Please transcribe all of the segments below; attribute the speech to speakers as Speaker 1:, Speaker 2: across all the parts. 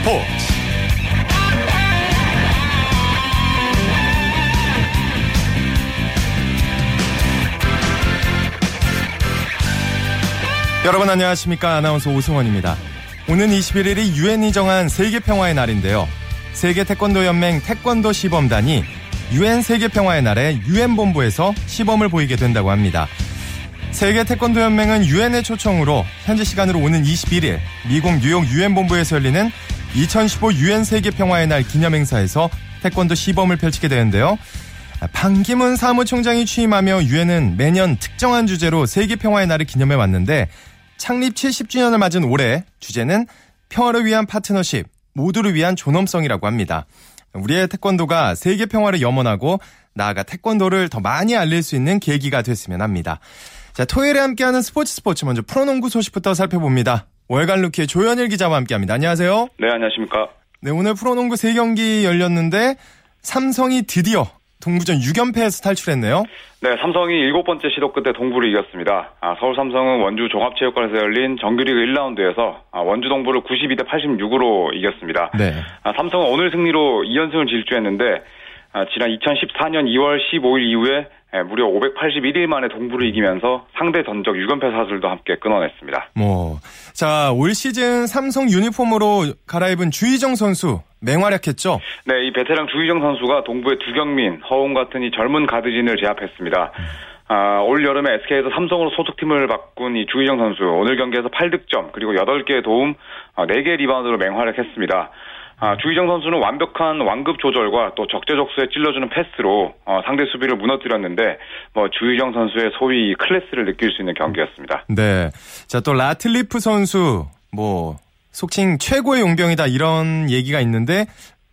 Speaker 1: 스포츠 여러분 안녕하십니까 아나운서 오승원입니다. 오는 21일이 유엔이 정한 세계 평화의 날인데요. 세계 태권도 연맹 태권도 시범단이 유엔 세계 평화의 날에 유엔 본부에서 시범을 보이게 된다고 합니다. 세계 태권도 연맹은 유엔의 초청으로 현지 시간으로 오는 21일 미국 뉴욕 유엔 본부에서 열리는 2015 유엔 세계 평화의 날 기념행사에서 태권도 시범을 펼치게 되는데요. 반기문 사무총장이 취임하며 유엔은 매년 특정한 주제로 세계 평화의 날을 기념해 왔는데 창립 70주년을 맞은 올해 주제는 평화를 위한 파트너십, 모두를 위한 존엄성이라고 합니다. 우리의 태권도가 세계 평화를 염원하고 나아가 태권도를 더 많이 알릴 수 있는 계기가 됐으면 합니다. 자, 토요일에 함께하는 스포츠 스포츠 먼저 프로농구 소식부터 살펴봅니다. 월간 루키의 조현일 기자와 함께합니다. 안녕하세요.
Speaker 2: 네, 안녕하십니까.
Speaker 1: 네, 오늘 프로농구 3경기 열렸는데 삼성이 드디어 동부전 6연패에서 탈출했네요.
Speaker 2: 네, 삼성이 일곱 번째 시도 끝에 동부를 이겼습니다. 아, 서울 삼성은 원주 종합체육관에서 열린 정규리그 1라운드에서 아, 원주 동부를 92대 86으로 이겼습니다. 네. 아, 삼성은 오늘 승리로 2연승을 질주했는데 아, 지난 2014년 2월 15일 이후에 예, 무려 581일 만에 동부를 이기면서 상대 전적 6연패 사슬도 함께 끊어냈습니다.
Speaker 1: 뭐, 자, 올 시즌 삼성 유니폼으로 갈아입은 주희정 선수 맹활약했죠?
Speaker 2: 네, 이 베테랑 주희정 선수가 동부의 두경민, 허웅 같은 이 젊은 가드진을 제압했습니다. 아, 올 여름에 SK에서 삼성으로 소속팀을 바꾼 이 주희정 선수 오늘 경기에서 8득점 그리고 8개의 도움 4개 어, 리바운드로 맹활약했습니다. 아, 주희정 선수는 완벽한 완급 조절과 또 적재적소에 찔러주는 패스로 어, 상대 수비를 무너뜨렸는데 뭐 주희정 선수의 소위 클래스를 느낄 수 있는 경기였습니다.
Speaker 1: 네. 자, 또 라틀리프 선수 뭐 속칭 최고의 용병이다 이런 얘기가 있는데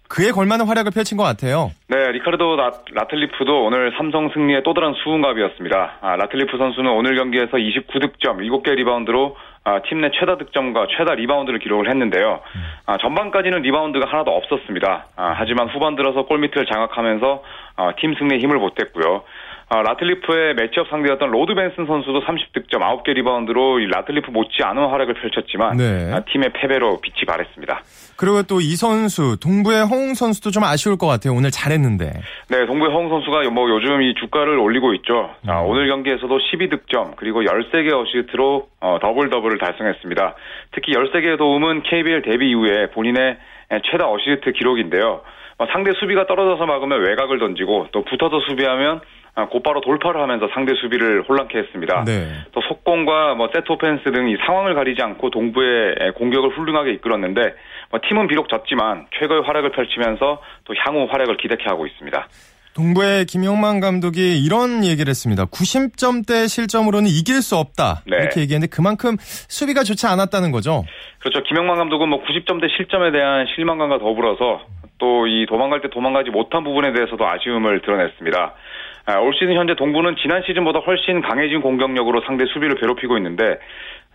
Speaker 1: 그에 걸맞는 활약을 펼친 것 같아요.
Speaker 2: 네, 리카르도 라, 라틀리프도 오늘 삼성 승리의 또 다른 수훈갑이었습니다. 아, 라틀리프 선수는 오늘 경기에서 29득점, 7개 리바운드로 아, 팀 내 최다 득점과 최다 리바운드를 기록을 했는데요. 아, 전반까지는 리바운드가 하나도 없었습니다. 아, 하지만 후반 들어서 골밑을 장악하면서 아, 팀 승리에 힘을 보탰고요. 아, 라틀리프의 matchup 상대였던 로드 벤슨 선수도 30득점 9개 리바운드로 라틀리프 못지 않은 활약을 펼쳤지만 네. 아, 팀의 패배로 빛이 바랬습니다.
Speaker 1: 그리고 또 이 선수 동부의 허웅 선수도 좀 아쉬울 것 같아요. 오늘 잘했는데.
Speaker 2: 네, 동부의 허웅 선수가 뭐 요즘 이 주가를 올리고 있죠. 음. 아, 오늘 경기에서도 12득점 그리고 13개 어시스트로 어, 더블 더블을 달성했습니다. 특히 13개의 도움은 KBL 데뷔 이후에 본인의 최다 어시스트 기록인데요. 어, 상대 수비가 떨어져서 막으면 외곽을 던지고 또 붙어서 수비하면 아, 곧바로 돌파를 하면서 상대 수비를 혼란케 했습니다. 네. 또 속공과 뭐 set offense 등 이 상황을 가리지 않고 동부의 공격을 훌륭하게 이끌었는데 뭐 팀은 비록 졌지만 최고의 활약을 펼치면서 또 향후 활약을 기대케 하고 있습니다.
Speaker 1: 동부의 김영만 감독이 이런 얘기를 했습니다. 90점대 실점으로는 이길 수 없다. 네. 이렇게 얘기했는데 그만큼 수비가 좋지 않았다는 거죠.
Speaker 2: 그렇죠. 김영만 감독은 뭐 90점대 실점에 대한 실망감과 더불어서 또 이 도망갈 때 도망가지 못한 부분에 대해서도 아쉬움을 드러냈습니다. 아, 올 시즌 현재 동부는 지난 시즌보다 훨씬 강해진 공격력으로 상대 수비를 괴롭히고 있는데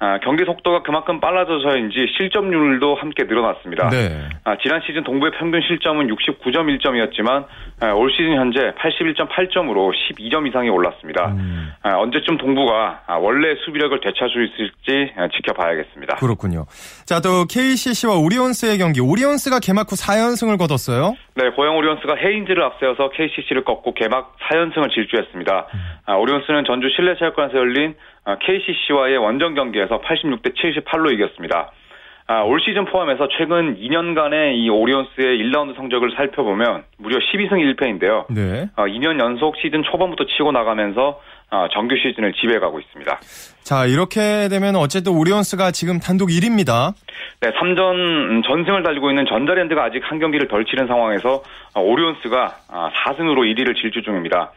Speaker 2: 아, 경기 속도가 그만큼 빨라져서인지 실점률도 함께 늘어났습니다. 네. 아, 지난 시즌 동부의 평균 실점은 69.1점이었지만 아, 올 시즌 현재 81.8점으로 12점 이상이 올랐습니다. 음. 아, 언제쯤 동부가 아, 원래 수비력을 되찾을 수 있을지 아, 지켜봐야겠습니다.
Speaker 1: 그렇군요. 자, 또 KCC와 오리온스의 경기. 오리온스가 개막 후 4연승을 거뒀어요.
Speaker 2: 네, 고양 오리온스가 헤인즈를 앞세워서 KCC를 꺾고 개막 4연승 을 질주했습니다. 음. 아, 오리온스는 전주 실내체육관에서 열린 KCC와의 원정 경기에서 86대 78로 이겼습니다. 아, 올 시즌 포함해서 최근 2년간의 이 오리온스의 1라운드 성적을 살펴보면 무려 12승 1패인데요. 네. 어, 2년 연속 시즌 초반부터 치고 나가면서 어, 정규 시즌을 지배해가고 있습니다.
Speaker 1: 자, 이렇게 되면 어쨌든 오리온스가 지금 단독 1위입니다.
Speaker 2: 네, 3전 전승을 달리고 있는 전자랜드가 아직 한 경기를 덜 치른 상황에서 어, 오리온스가 4승으로 1위를 질주 중입니다.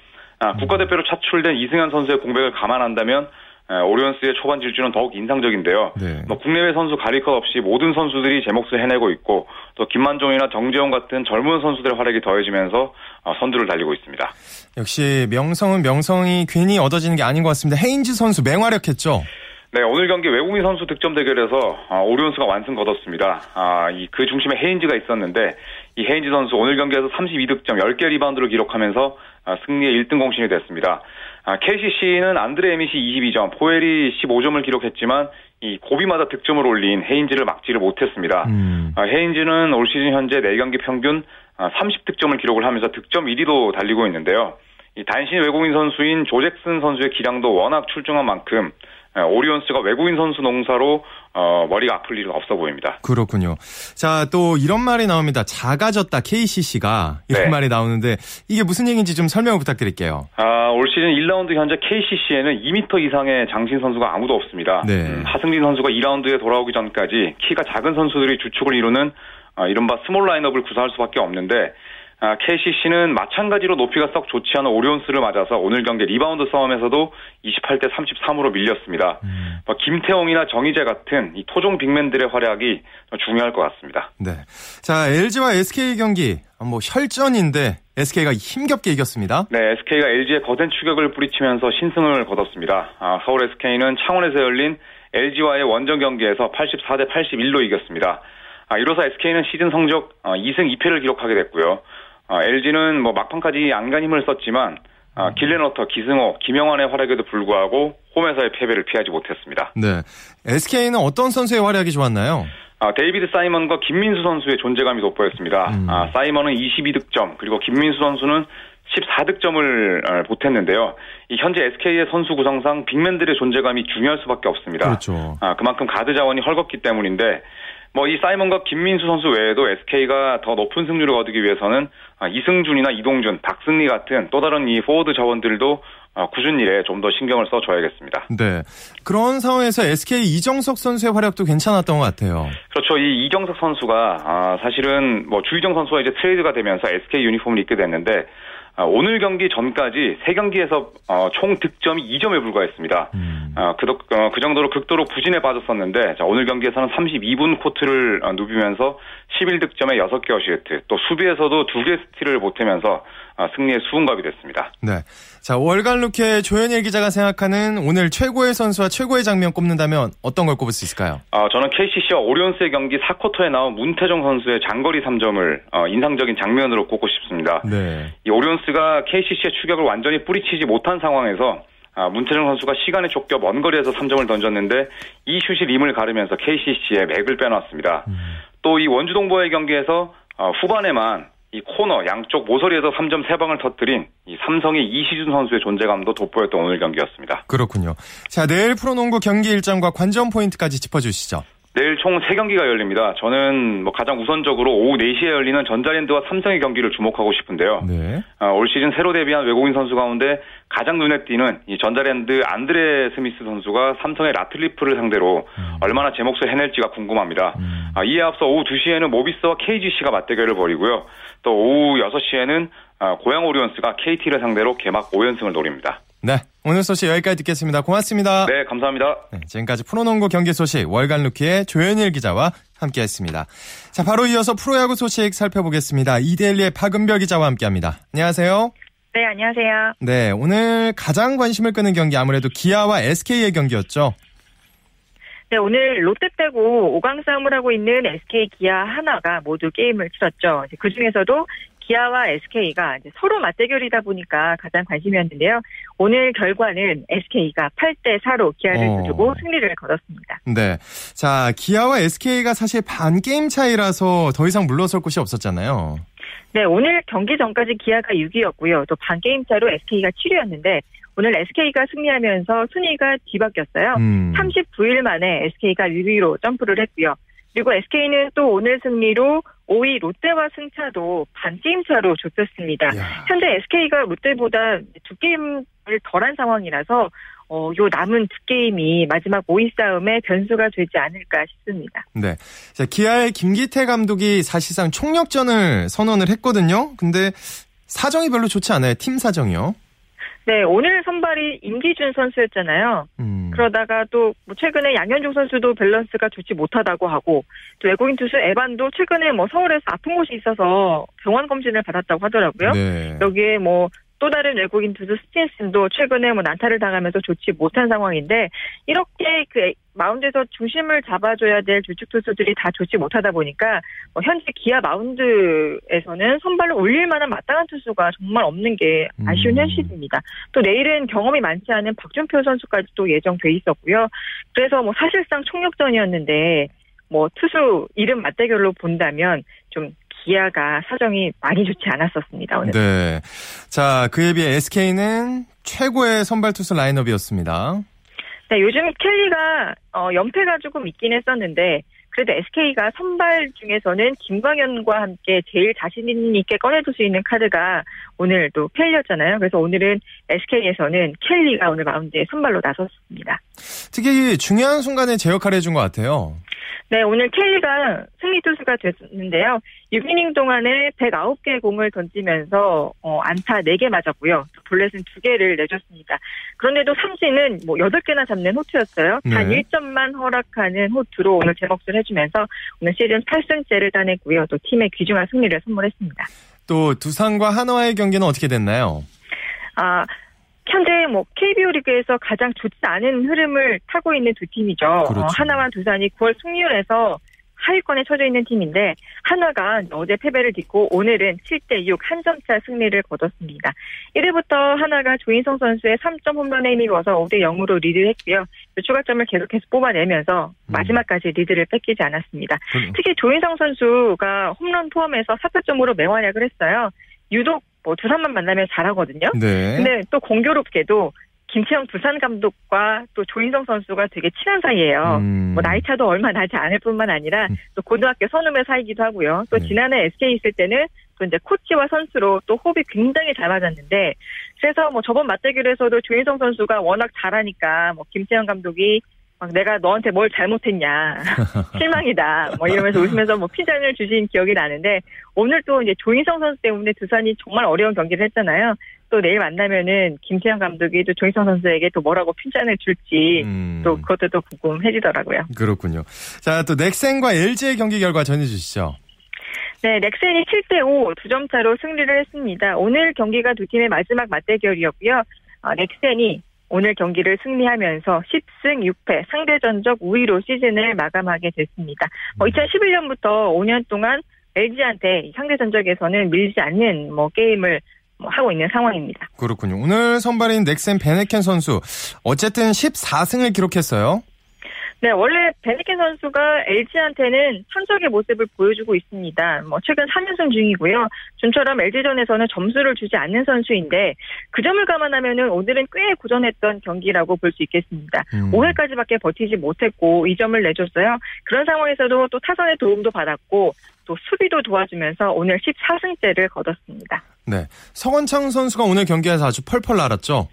Speaker 2: 아, 국가대표로 차출된 이승현 선수의 공백을 감안한다면 오리온스의 초반 질주는 더욱 인상적인데요. 네. 뭐 국내외 선수 가릴 것 없이 모든 선수들이 제 몫을 해내고 있고 또 김만종이나 정재영 같은 젊은 선수들의 활약이 더해지면서 어, 선두를 달리고 있습니다.
Speaker 1: 역시 명성은 명성이 괜히 얻어지는 게 아닌 것 같습니다. 헤인즈 선수 맹활약했죠.
Speaker 2: 네, 오늘 경기 외국인 선수 득점 대결에서 아, 오리온스가 완승 거뒀습니다. 아, 이, 그 중심에 헤인즈가 있었는데 이 헤인즈 선수 오늘 경기에서 32득점 10개 리바운드를 기록하면서 아, 승리의 1등 공신이 됐습니다. 아, KCC는 안드레 에밋이 22점, 포웰이 15점을 기록했지만 이 고비마다 득점을 올린 헤인즈를 막지를 못했습니다. 음. 아, 헤인즈는 올 시즌 현재 4경기 평균 30득점을 아, 기록을 하면서 득점 1위도 달리고 있는데요. 이 단신 외국인 선수인 조잭슨 선수의 기량도 워낙 출중한 만큼 예, 오리온스가 외국인 선수 농사로 어, 머리가 아플 일은 없어 보입니다.
Speaker 1: 그렇군요. 자, 또 이런 말이 나옵니다. 작아졌다 KCC가 이런 네. 말이 나오는데 이게 무슨 얘기인지 좀 설명을 부탁드릴게요.
Speaker 2: 아, 올 시즌 1라운드 현재 KCC에는 2m 이상의 장신 선수가 아무도 없습니다. 네. 음, 하승진 선수가 2라운드에 돌아오기 전까지 키가 작은 선수들이 주축을 이루는 아, 이른바 small 라인업을 구사할 수밖에 없는데 아, KCC는 마찬가지로 높이가 썩 좋지 않은 오리온스를 맞아서 오늘 경기 리바운드 싸움에서도 28대 33으로 밀렸습니다. 음. 뭐 김태홍이나 정희재 같은 이 토종 big man들의 활약이 중요할 것 같습니다.
Speaker 1: 네. 자, LG와 SK 경기 뭐 혈전인데 SK가 힘겹게 이겼습니다.
Speaker 2: 네, SK가 LG의 거센 추격을 뿌리치면서 신승을 거뒀습니다. 아, 서울 SK는 창원에서 열린 LG와의 원정 경기에서 84대 81로 이겼습니다. 아, 이로써 SK는 시즌 성적 2승 어, 2패를 기록하게 됐고요. 어, LG는 뭐 막판까지 안간 힘을 썼지만 어, 길렌워터, 기승호, 김영환의 활약에도 불구하고 홈에서의 패배를 피하지 못했습니다.
Speaker 1: 네. SK는 어떤 선수의 활약이 좋았나요?
Speaker 2: 아, 데이비드 사이먼과 김민수 선수의 존재감이 돋보였습니다. 음. 아, 사이먼은 22득점, 그리고 김민수 선수는 14득점을 어, 보탰는데요. 이 현재 SK의 선수 구성상 빅맨들의 존재감이 중요할 수밖에 없습니다.
Speaker 1: 그렇죠.
Speaker 2: 아, 그만큼 가드 자원이 헐겁기 때문인데 뭐 이 사이먼과 김민수 선수 외에도 SK가 더 높은 승률을 거두기 위해서는 아, 이승준이나 이동준, 박승리 같은 또 다른 이 포워드 자원들도 아, 꾸준히 일에 좀 더 신경을 써줘야겠습니다.
Speaker 1: 네. 그런 상황에서 SK 이정석 선수의 활약도 괜찮았던 것 같아요.
Speaker 2: 그렇죠. 이 이정석 선수가 아, 사실은 뭐 주희정 선수와 이제 트레이드가 되면서 SK 유니폼을 입게 됐는데 아, 오늘 경기 전까지 세 경기에서 어, 총 득점이 2점에 불과했습니다. 음. 어, 그, 어, 그, 정도로 극도로 부진에 빠졌었는데 자, 오늘 경기에서는 32분 코트를 누비면서 11득점에 6개 어시스트 또 수비에서도 2개 스틸을 보태면서 승리의 수훈갑이 됐습니다.
Speaker 1: 네. 자, 월간 루키 조현일 기자가 생각하는 오늘 최고의 선수와 최고의 장면 꼽는다면 어떤 걸 꼽을 수 있을까요?
Speaker 2: 아, 저는 KCC와 오리온스의 경기 4쿼터에 나온 문태종 선수의 장거리 3점을 어, 인상적인 장면으로 꼽고 싶습니다. 네. 이 오리온스가 KCC의 추격을 완전히 뿌리치지 못한 상황에서 아, 문태정 선수가 시간에 쫓겨 먼 거리에서 3점을 던졌는데 이 슛이 림을 가르면서 KCC의 맥을 빼놨습니다. 음. 또이 원주동보의 경기에서 어, 후반에만 이 코너 양쪽 모서리에서 3점 3방을 터뜨린 이 삼성의 이시준 선수의 존재감도 돋보였던 오늘 경기였습니다.
Speaker 1: 그렇군요. 자, 내일 프로농구 경기 일정과 관전 포인트까지 짚어주시죠.
Speaker 2: 내일 총 3경기가 열립니다. 저는 뭐 가장 우선적으로 오후 4시에 열리는 전자랜드와 삼성의 경기를 주목하고 싶은데요. 네. 아, 올 시즌 새로 데뷔한 외국인 선수 가운데 가장 눈에 띄는 이 전자랜드 안드레 스미스 선수가 삼성의 라틀리프를 상대로 음. 얼마나 제 몫을 해낼지가 궁금합니다. 음. 아, 이에 앞서 오후 2시에는 모비스와 KGC가 맞대결을 벌이고요. 또 오후 6시에는 아, 고양 오리온스가 KT를 상대로 개막 5연승을 노립니다.
Speaker 1: 네. 오늘 소식 여기까지 듣겠습니다. 고맙습니다.
Speaker 2: 네, 감사합니다. 네,
Speaker 1: 지금까지 프로농구 경기 소식 월간 루키의 조현일 기자와 함께 했습니다. 자, 바로 이어서 프로야구 소식 살펴보겠습니다. 이데일리의 박은별 기자와 함께 합니다. 안녕하세요.
Speaker 3: 네, 안녕하세요.
Speaker 1: 네, 오늘 가장 관심을 끄는 경기 아무래도 기아와 SK의 경기였죠.
Speaker 3: 네, 오늘 롯데 빼고 5강 싸움을 하고 있는 SK 기아 하나가 모두 게임을 치렀죠. 그 중에서도 기아와 SK가 서로 맞대결이다 보니까 가장 관심이었는데요. 오늘 결과는 SK가 8대 4로 기아를 어. 두고 승리를 거뒀습니다.
Speaker 1: 네. 자, 기아와 SK가 사실 반 게임 차이라서 더 이상 물러설 곳이 없었잖아요.
Speaker 3: 네, 오늘 경기 전까지 기아가 6위였고요. 또 반 게임 차로 SK가 7위였는데 오늘 SK가 승리하면서 순위가 뒤바뀌었어요. 음. 39일 만에 SK가 6위로 점프를 했고요. 그리고 SK는 또 오늘 승리로 5위 롯데와 승차도 반 게임 차로 좁혔습니다. 야. 현재 SK가 롯데보다 두 게임을 덜한 상황이라서 어, 요 남은 두 게임이 마지막 5위 싸움에 변수가 되지 않을까 싶습니다.
Speaker 1: 네. 자, 기아의 김기태 감독이 사실상 총력전을 선언을 했거든요. 근데 사정이 별로 좋지 않아요. 팀 사정이요.
Speaker 3: 네, 오늘 선발이 임기준 선수였잖아요. 음. 그러다가 또뭐 최근에 양현종 선수도 밸런스가 좋지 못하다고 하고 또 외국인 투수 에반도 최근에 뭐 서울에서 아픈 곳이 있어서 병원 검진을 받았다고 하더라고요. 네. 여기에 뭐 또 다른 외국인 투수 스틴슨도 최근에 뭐 난타를 당하면서 좋지 못한 상황인데 이렇게 그 마운드에서 중심을 잡아줘야 될 주축 투수들이 다 좋지 못하다 보니까 뭐 현재 기아 마운드에서는 선발을 올릴 만한 마땅한 투수가 정말 없는 게 아쉬운 음. 현실입니다. 또 내일은 경험이 많지 않은 박준표 선수까지 도 예정돼 있었고요. 그래서 뭐 사실상 총력전이었는데 뭐 투수 이름 맞대결로 본다면 좀 기아가 사정이 많이 좋지 않았었습니다. 오늘.
Speaker 1: 네. 자, 그에 비해 SK는 최고의 선발 투수 라인업이었습니다.
Speaker 3: 네, 요즘 켈리가 어, 연패가 조금 있긴 했었는데 그래도 SK가 선발 중에서는 김광현과 함께 제일 자신 있게 꺼내둘 수 있는 카드가 오늘 또 켈리였잖아요. 그래서 오늘은 SK에서는 켈리가 오늘 마운드에 선발로 나섰습니다.
Speaker 1: 특히 중요한 순간에 제 역할을 해준 것 같아요.
Speaker 3: 네, 오늘 켈리가 승리 투수가 됐는데요. 6이닝 동안에 109개 공을 던지면서 어, 안타 4개 맞았고요. 볼넷은 2개를 내줬습니다. 그런데도 삼진은 뭐 8개나 잡는 호투였어요. 네. 단 1점만 허락하는 호투로 오늘 제 몫을 해주면서 오늘 시즌 8승째를 따냈고요. 또 팀의 귀중한 승리를 선물했습니다.
Speaker 1: 또 두산과 한화의 경기는 어떻게 됐나요?
Speaker 3: 아, 현재 뭐 KBO 리그에서 가장 좋지 않은 흐름을 타고 있는 두 팀이죠. 어, 그렇죠. 어, 하나와 두산이 9월 승률에서 하위권에 처져 있는 팀인데 하나가 어제 패배를 딛고 오늘은 7대6 한 점 차 승리를 거뒀습니다. 1회부터 하나가 조인성 선수의 3점 홈런에 힘입어서 5대 0으로 리드했고요. 추가점을 계속해서 뽑아내면서 음. 마지막까지 리드를 뺏기지 않았습니다. 음. 특히 조인성 선수가 홈런 포함해서 4타점으로 맹활약을 했어요. 유독 뭐 두산만 만나면 잘하거든요. 네. 근데 또 공교롭게도 김치영 부산 감독과 또 조인성 선수가 되게 친한 사이예요. 음. 뭐 나이 차도 얼마 나지 않을 뿐만 아니라 음. 또 고등학교 선후배 사이기도 하고요. 또 네. 지난해 SK 있을 때는 또 이제 코치와 선수로 또 호흡이 굉장히 잘 맞았는데 그래서 뭐 저번 맞대결에서도 조인성 선수가 워낙 잘하니까 뭐 김채영 감독이 막 내가 너한테 뭘 잘못했냐 실망이다 뭐 이러면서 웃으면서 뭐 피자를 주신 기억이 나는데 오늘 또 이제 조인성 선수 때문에 두산이 정말 어려운 경기를 했잖아요. 또 내일 만나면은 김태형 감독이 또 조인성 선수에게 또 뭐라고 핀잔을 줄지 음. 또 그것도 또 궁금해지더라고요.
Speaker 1: 그렇군요. 자 또 넥센과 LG의 경기 결과 전해주시죠.
Speaker 3: 네, 넥센이 7대5 두 점 차로 승리를 했습니다. 오늘 경기가 두 팀의 마지막 맞대결이었고요. 어, 넥센이 오늘 경기를 승리하면서 10승 6패 상대 전적 우위로 시즌을 마감하게 됐습니다. 뭐 2011년부터 5년 동안 LG한테 상대 전적에서는 밀지 않는 뭐 게임을 뭐 하고 있는 상황입니다.
Speaker 1: 그렇군요. 오늘 선발인 넥센 베네켄 선수 어쨌든 14승을 기록했어요.
Speaker 3: 네, 원래 베네켄 선수가 LG한테는 선적의 모습을 보여주고 있습니다. 뭐 최근 3연승 중이고요. 좀처럼 LG전에서는 점수를 주지 않는 선수인데 그 점을 감안하면은 오늘은 꽤 고전했던 경기라고 볼 수 있겠습니다. 음. 5회까지밖에 버티지 못했고 2점을 내줬어요. 그런 상황에서도 또 타선의 도움도 받았고 또 수비도 도와주면서 오늘 14승째를 거뒀습니다.
Speaker 1: 네, 성원창 선수가 오늘 경기에서 아주 펄펄 날았죠.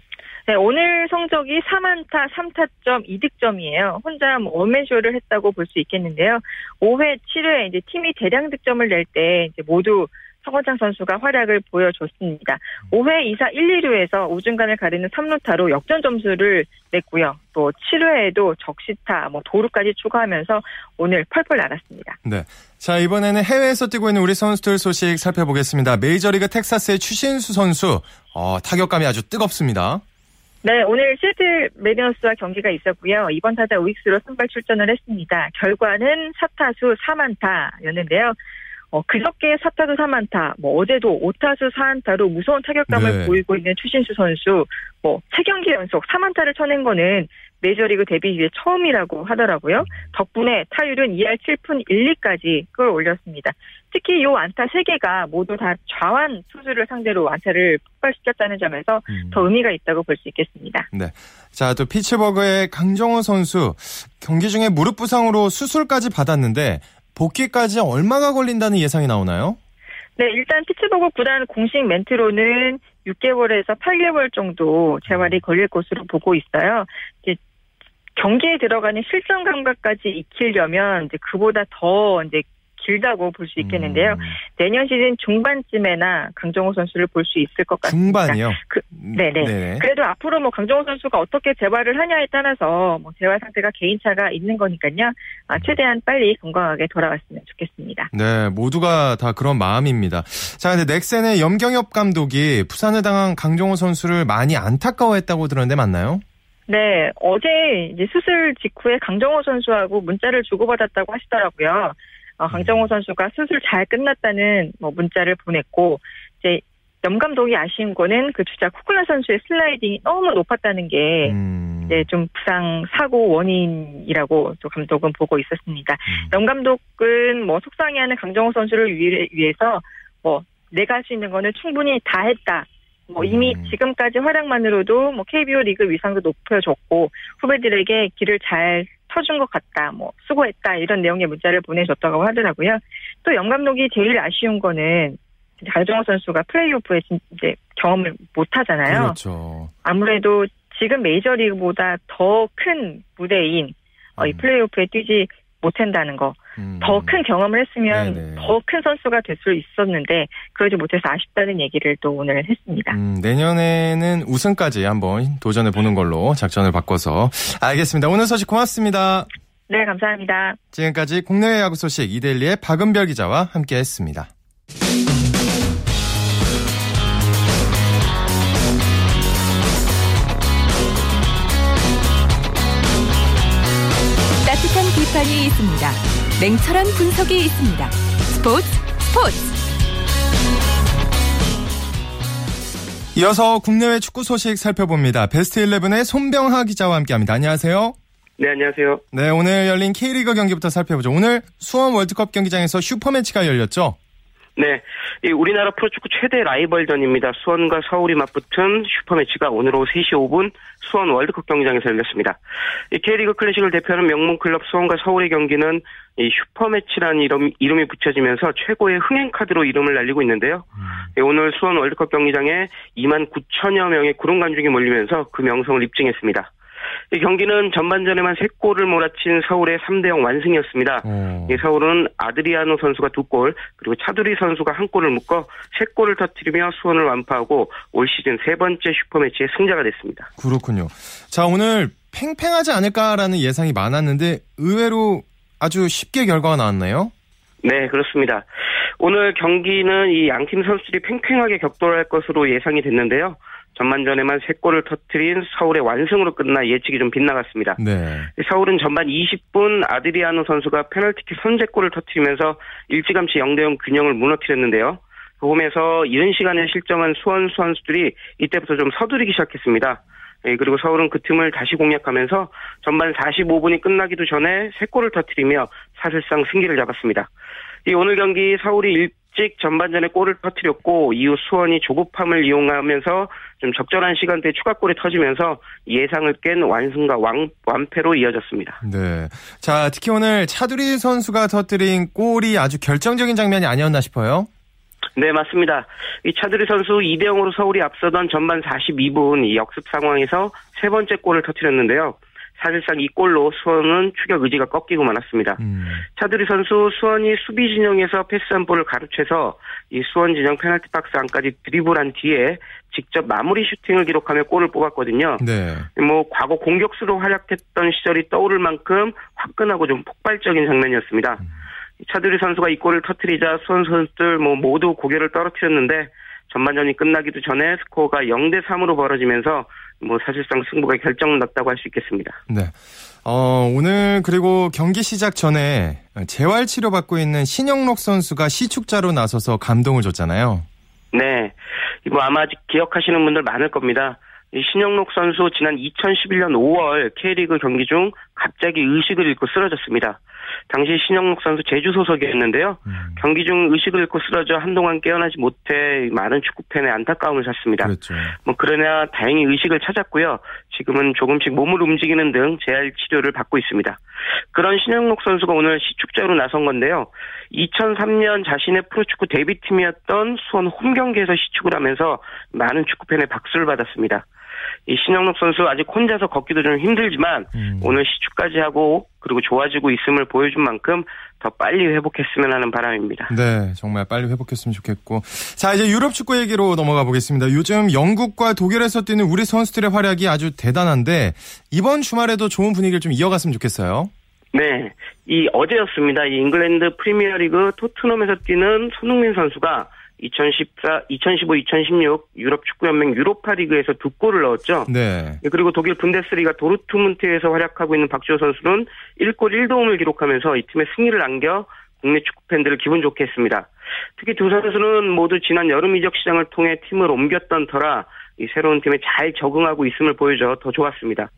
Speaker 3: 네, 오늘 성적이 4안타 3타점 2득점이에요. 혼자 뭐 원맨쇼를 했다고 볼 수 있겠는데요. 5회, 7회 이제 팀이 대량 득점을 낼 때 이제 모두 성원창 선수가 활약을 보여줬습니다. 5회 2사 1, 2루에서 우중간을 가리는 3루타로 역전 점수를 냈고요. 또 7회에도 적시타, 뭐 도루까지 추가하면서 오늘 펄펄 날았습니다.
Speaker 1: 네. 자, 이번에는 해외에서 뛰고 있는 우리 선수들 소식 살펴보겠습니다. 메이저리그 텍사스의 추신수 선수, 어, 타격감이 아주 뜨겁습니다.
Speaker 3: 네, 오늘 시애틀 메리너스와 경기가 있었고요. 이번 타자 우익수로 선발 출전을 했습니다. 결과는 4타수 4만타였는데요. 어, 그저께 4타수 3안타, 뭐 어제도 5타수 4안타로 무서운 타격감을 네. 보이고 있는 추신수 선수, 뭐 3경기 연속 3안타를 쳐낸 거는 메이저리그 데뷔 이후에 처음이라고 하더라고요. 덕분에 타율은 2할 7푼 1리까지 끌어올렸습니다. 특히 이 안타 3개가 모두 다 좌완 투수를 상대로 안타를 폭발시켰다는 점에서 음. 더 의미가 있다고 볼 수 있겠습니다.
Speaker 1: 네. 자, 또 피츠버그의 강정호 선수 경기 중에 무릎 부상으로 수술까지 받았는데 복귀까지 얼마가 걸린다는 예상이 나오나요?
Speaker 3: 네, 일단 피츠버그 구단 공식 멘트로는 6개월에서 8개월 정도 재활이 걸릴 것으로 보고 있어요. 경기에 들어가는 실전 감각까지 익히려면 이제 그보다 더 이제 길다고 볼 수 있겠는데요. 음. 내년 시즌 중반쯤에나 강정호 선수를 볼 수 있을 것 같습니다.
Speaker 1: 중반이요?
Speaker 3: 그, 네네. 네네. 그래도 앞으로 뭐 강정호 선수가 어떻게 재활을 하냐에 따라서 뭐 재활 상태가 개인차가 있는 거니까요. 아, 최대한 빨리 건강하게 돌아왔으면 좋겠습니다.
Speaker 1: 네, 모두가 다 그런 마음입니다. 자, 근데 넥센의 염경엽 감독이 부산을 당한 강정호 선수를 많이 안타까워했다고 들었는데 맞나요?
Speaker 3: 네, 어제 이제 수술 직후에 강정호 선수하고 문자를 주고받았다고 하시더라고요. 어, 강정호 선수가 수술 잘 끝났다는 뭐 문자를 보냈고 이제 염 감독이 아쉬운 거는 그 주자 쿠클라 선수의 슬라이딩이 너무 높았다는 게 음. 이제 좀 부상 사고 원인이라고 또 감독은 보고 있었습니다. 음. 염 감독은 뭐 속상해하는 강정호 선수를 위해서 뭐 내가 할 수 있는 거는 충분히 다 했다. 뭐 이미 음. 지금까지 활약만으로도 뭐 KBO 리그 위상도 높여줬고 후배들에게 길을 잘 터준 것 같다. 뭐 수고했다 이런 내용의 문자를 보내줬다고 하더라고요. 또 영 감독이 제일 아쉬운 거는 강정호 선수가 플레이오프에 이제 경험을 못 하잖아요.
Speaker 1: 그렇죠.
Speaker 3: 아무래도 지금 메이저리그보다 더 큰 무대인 음. 이 플레이오프에 뛰지 못한다는 거. 음. 더큰 경험을 했으면 더 큰 선수가 될 수 있었는데 그러지 못해서 아쉽다는 얘기를 또 오늘 했습니다.
Speaker 1: 음, 내년에는 우승까지 한번 도전해 보는 걸로 작전을 바꿔서 알겠습니다. 오늘 소식 고맙습니다.
Speaker 3: 네, 감사합니다.
Speaker 1: 지금까지 국내외 야구 소식 이데일리의 박은별 기자와 함께했습니다.
Speaker 4: 있습니다. 냉철한 분석이 있습니다. 스포츠 스포츠
Speaker 1: 이어서 국내외 축구 소식 살펴봅니다. 베스트 11의 손병하 기자와 함께합니다. 안녕하세요.
Speaker 5: 네, 안녕하세요.
Speaker 1: 네, 오늘 열린 K리그 경기부터 살펴보죠. 오늘 수원 월드컵 경기장에서 슈퍼매치가 열렸죠?
Speaker 5: 네, 우리나라 프로축구 최대 라이벌전입니다. 수원과 서울이 맞붙은 슈퍼매치가 오늘 오후 3시 5분 수원 월드컵 경기장에서 열렸습니다. 이 K리그 클래식을 대표하는 명문 클럽 수원과 서울의 경기는 이 슈퍼매치라는 이름, 이름이 붙여지면서 최고의 흥행 카드로 이름을 날리고 있는데요. 음. 오늘 수원 월드컵 경기장에 2만 9천여 명의 구름 관중이 몰리면서 그 명성을 입증했습니다. 이 경기는 전반전에만 3골을 몰아친 서울의 3대0 완승이었습니다. 음. 이 서울은 아드리아노 선수가 2골, 그리고 차두리 선수가 한 골을 묶어 3골을 터뜨리며 수원을 완파하고 올 시즌 세 번째 슈퍼매치의 승자가 됐습니다.
Speaker 1: 그렇군요. 자, 오늘 팽팽하지 않을까라는 예상이 많았는데 의외로 아주 쉽게 결과가 나왔나요?
Speaker 5: 네, 그렇습니다. 오늘 경기는 이 양팀 선수들이 팽팽하게 격돌할 것으로 예상이 됐는데요. 전반전에만 3골을 터트린 서울의 완승으로 끝나 예측이 좀 빗나갔습니다. 네. 서울은 전반 20분 아드리아노 선수가 페널티킥 선제골을 터트리면서 일찌감치 0대0 균형을 무너뜨렸는데요. 그 홈에서 이른 시간에 실점한 수원 선수들이 이때부터 좀 서두르기 시작했습니다. 예, 그리고 서울은 그 틈을 다시 공략하면서 전반 45분이 끝나기도 전에 3골을 터트리며 사실상 승기를 잡았습니다. 이 오늘 경기 서울이 일찍 전반전에 골을 터뜨렸고 이후 수원이 조급함을 이용하면서 좀 적절한 시간대에 추가골이 터지면서 예상을 깬 완승과 완, 완패로 이어졌습니다.
Speaker 1: 네. 자, 특히 오늘 차두리 선수가 터뜨린 골이 아주 결정적인 장면이 아니었나 싶어요.
Speaker 5: 네, 맞습니다. 이 차두리 선수 2대 0으로 서울이 앞서던 전반 42분 이 역습 상황에서 세 번째 골을 터뜨렸는데요. 사실상 이 골로 수원은 추격 의지가 꺾이고 말았습니다. 음. 차두리 선수 수원이 수비 진영에서 패스 한 볼을 가로채서 이 수원 진영 페널티 박스 안까지 드리블한 뒤에 직접 마무리 슈팅을 기록하며 골을 뽑았거든요. 네. 뭐 과거 공격수로 활약했던 시절이 떠오를 만큼 화끈하고 좀 폭발적인 장면이었습니다. 음. 차두리 선수가 이 골을 터트리자 수원 선수들 뭐 모두 고개를 떨어뜨렸는데 전반전이 끝나기도 전에 스코어가 0대 3으로 벌어지면서 뭐 사실상 승부가 결정났다고 할 수 있겠습니다.
Speaker 1: 네. 어, 오늘 그리고 경기 시작 전에 재활 치료 받고 있는 신영록 선수가 시축자로 나서서 감동을 줬잖아요.
Speaker 5: 네. 이거 아마 기억하시는 분들 많을 겁니다. 신영록 선수 지난 2011년 5월 K리그 경기 중 갑자기 의식을 잃고 쓰러졌습니다. 당시 신영록 선수 제주 소속이었는데요. 음. 경기 중 의식을 잃고 쓰러져 한동안 깨어나지 못해 많은 축구 팬의 안타까움을 샀습니다. 그렇죠. 뭐 그러나 다행히 의식을 찾았고요. 지금은 조금씩 몸을 움직이는 등 재활 치료를 받고 있습니다. 그런 신영록 선수가 오늘 시축자로 나선 건데요. 2003년 자신의 프로축구 데뷔팀이었던 수원 홈 경기에서 시축을 하면서 많은 축구팬의 박수를 받았습니다. 이 신영록 선수 아직 혼자서 걷기도 좀 힘들지만 음. 오늘 시축까지 하고 그리고 좋아지고 있음을 보여준 만큼 더 빨리 회복했으면 하는 바람입니다.
Speaker 1: 네, 정말 빨리 회복했으면 좋겠고. 자, 이제 유럽 축구 얘기로 넘어가 보겠습니다. 요즘 영국과 독일에서 뛰는 우리 선수들의 활약이 아주 대단한데 이번 주말에도 좋은 분위기를 좀 이어갔으면 좋겠어요.
Speaker 5: 네, 이 어제였습니다. 이 잉글랜드 프리미어리그 토트넘에서 뛰는 손흥민 선수가 2014, 2015, 2016 유럽 축구연맹 유로파 리그에서 두 골을 넣었죠.
Speaker 1: 네.
Speaker 5: 그리고 독일 분데스리가 도르트문트에서 활약하고 있는 박주호 선수는 1골 1도움을 기록하면서 이 팀의 승리를 안겨 국내 축구 팬들을 기분 좋게 했습니다. 특히 두 선수는 모두 지난 여름 이적 시장을 통해 팀을 옮겼던 터라 이 새로운 팀에 잘 적응하고 있음을 보여줘 더 좋았습니다.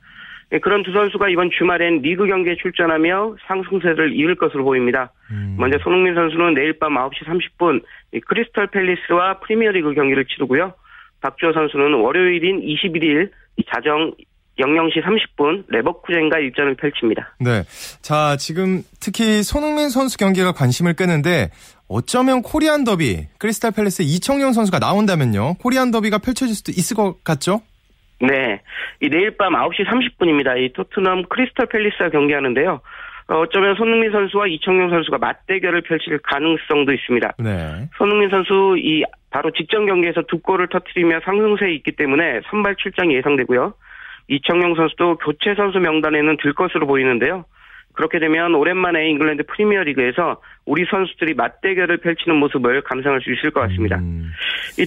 Speaker 5: 네, 그런 두 선수가 이번 주말엔 리그 경기에 출전하며 상승세를 이을 것으로 보입니다. 음. 먼저 손흥민 선수는 내일 밤 9시 30분 크리스털 팰리스와 프리미어리그 경기를 치르고요. 박주호 선수는 월요일인 21일 자정 00시 30분 레버쿠젠과 일전을 펼칩니다.
Speaker 1: 네. 자, 지금 특히 손흥민 선수 경기가 관심을 끄는데 어쩌면 코리안 더비, 크리스탈 팰리스 이청용 선수가 나온다면요. 코리안 더비가 펼쳐질 수도 있을 것 같죠?
Speaker 5: 네. 이 내일 밤 9시 30분입니다. 이 토트넘 크리스탈 팰리스와 경기하는데요. 어, 어쩌면 손흥민 선수와 이청용 선수가 맞대결을 펼칠 가능성도 있습니다. 네. 손흥민 선수 이 바로 직전 경기에서 두 골을 터트리며 상승세에 있기 때문에 선발 출장이 예상되고요. 이청용 선수도 교체 선수 명단에는 들 것으로 보이는데요. 그렇게 되면 오랜만에 잉글랜드 프리미어 리그에서 우리 선수들이 맞대결을 펼치는 모습을 감상할 수 있을 것 같습니다. 음.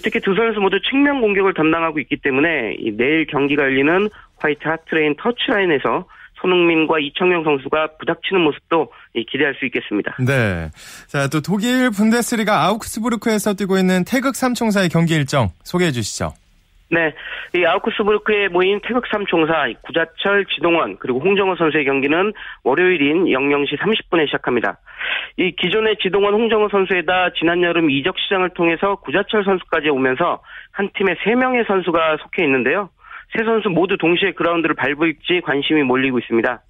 Speaker 5: 특히 두 선수 모두 측면 공격을 담당하고 있기 때문에 내일 경기가 열리는 화이트 하트레인 터치라인에서 손흥민과 이청용 선수가 부닥치는 모습도 기대할 수 있겠습니다.
Speaker 1: 네. 자, 또 독일 분데스리가 아우크스부르크에서 뛰고 있는 태극 삼총사의 경기 일정 소개해 주시죠.
Speaker 5: 네. 이 아우크스부르크에 모인 태극 삼 총사 구자철, 지동원 그리고 홍정호 선수의 경기는 월요일인 00시 30분에 시작합니다. 이 기존의 지동원, 홍정호 선수에다 지난 여름 이적 시장을 통해서 구자철 선수까지 오면서 한 팀에 3명의 선수가 속해 있는데요. 세 선수 모두 동시에 그라운드를 밟을지 관심이 몰리고 있습니다.